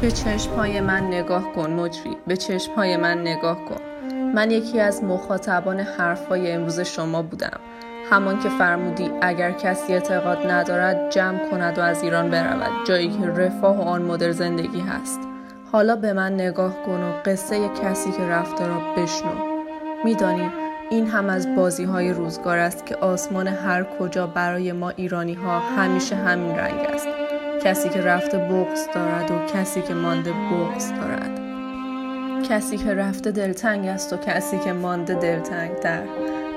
به چشمهای من نگاه کن مجری. به چشمهای من نگاه کن. من یکی از مخاطبان حرفهای امروز شما بودم. همان که فرمودی اگر کسی اعتقاد ندارد جمع کند و از ایران برود جایی که رفاه و آن مدر زندگی هست. حالا به من نگاه کن و قصه کسی که رفته را بشنو. میدانی این هم از بازی های روزگار است که آسمان هر کجا برای ما ایرانی ها همیشه همین رنگ است. کسی که رفته بغز دارد و کسی که مانده بغز دارد. کسی که رفته دلتنگ است و کسی که مانده دلتنگ در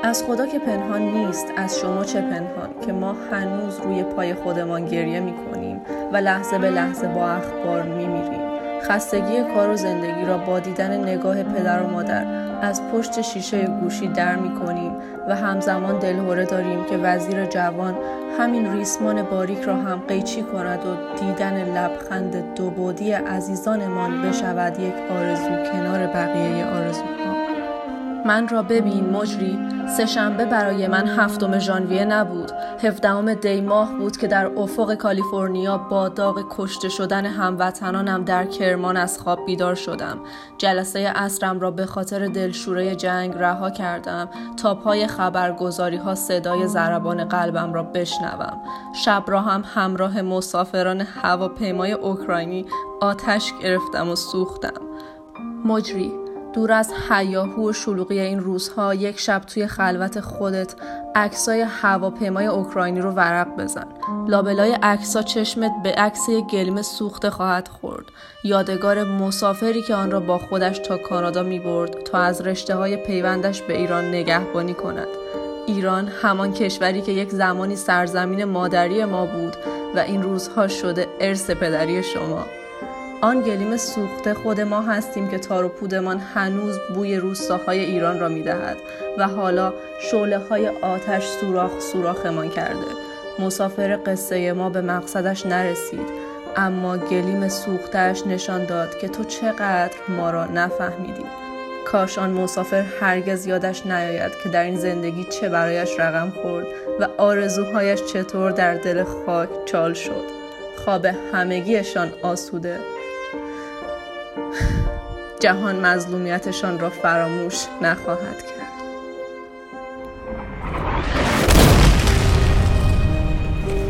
از خدا که پنهان نیست از شما چه پنهان؟ که ما هنوز روی پای خودمان گریه می کنیم و لحظه به لحظه با اخبار می میریم. خستگی کار و زندگی را با دیدن نگاه پدر و مادر از پشت شیشه گوشی در می کنیم و همزمان دلهوره داریم که وزیر جوان همین ریسمان باریک را هم قیچی کند و دیدن لبخند دو بودی عزیزانمان بشود یک آرزو کنار بقیه آرزوها. من را ببین مجری سهشنبه برای من هفتم ژانویه نبود. هفدهم دی ماه بود که در افق کالیفرنیا با داغ کشته شدن هموطنانم در کرمان از خواب بیدار شدم. جلسه اصرم را به خاطر دلشوره جنگ رها کردم تا پای خبرگزاری ها صدای ضربان قلبم را بشنوم. شب را هم همراه مسافران هواپیمای اوکراینی آتش گرفتم و سوختم. مجری دور از حیاهو و شلوغی این روزها یک شب توی خلوت خودت عکسای هواپیمای اوکراینی رو ورق بزن. لابلای عکسا چشمت به عکس یک گلیم سوخته خواهد خورد. یادگار مسافری که آن را با خودش تا کانادا می برد تا از رشته های پیوندش به ایران نگهبانی کند. ایران همان کشوری که یک زمانی سرزمین مادری ما بود و این روزها شده ارث پدری شما. آن گلیم سوخته خود ما هستیم که تار و پودمان هنوز بوی روستاهای ایران را می‌دهد و حالا شعله های آتش سوراخ سوراخمان کرده. مسافر قصه ما به مقصدش نرسید اما گلیم سوختش نشان داد که تو چقدر ما را نفهمیدی. کاش آن مسافر هرگز یادش نیاید که در این زندگی چه برایش رقم خورد و آرزوهایش چطور در دل خاک چال شد. خواب همگیشان آسوده. جهان مظلومیتشان را فراموش نخواهد کرد.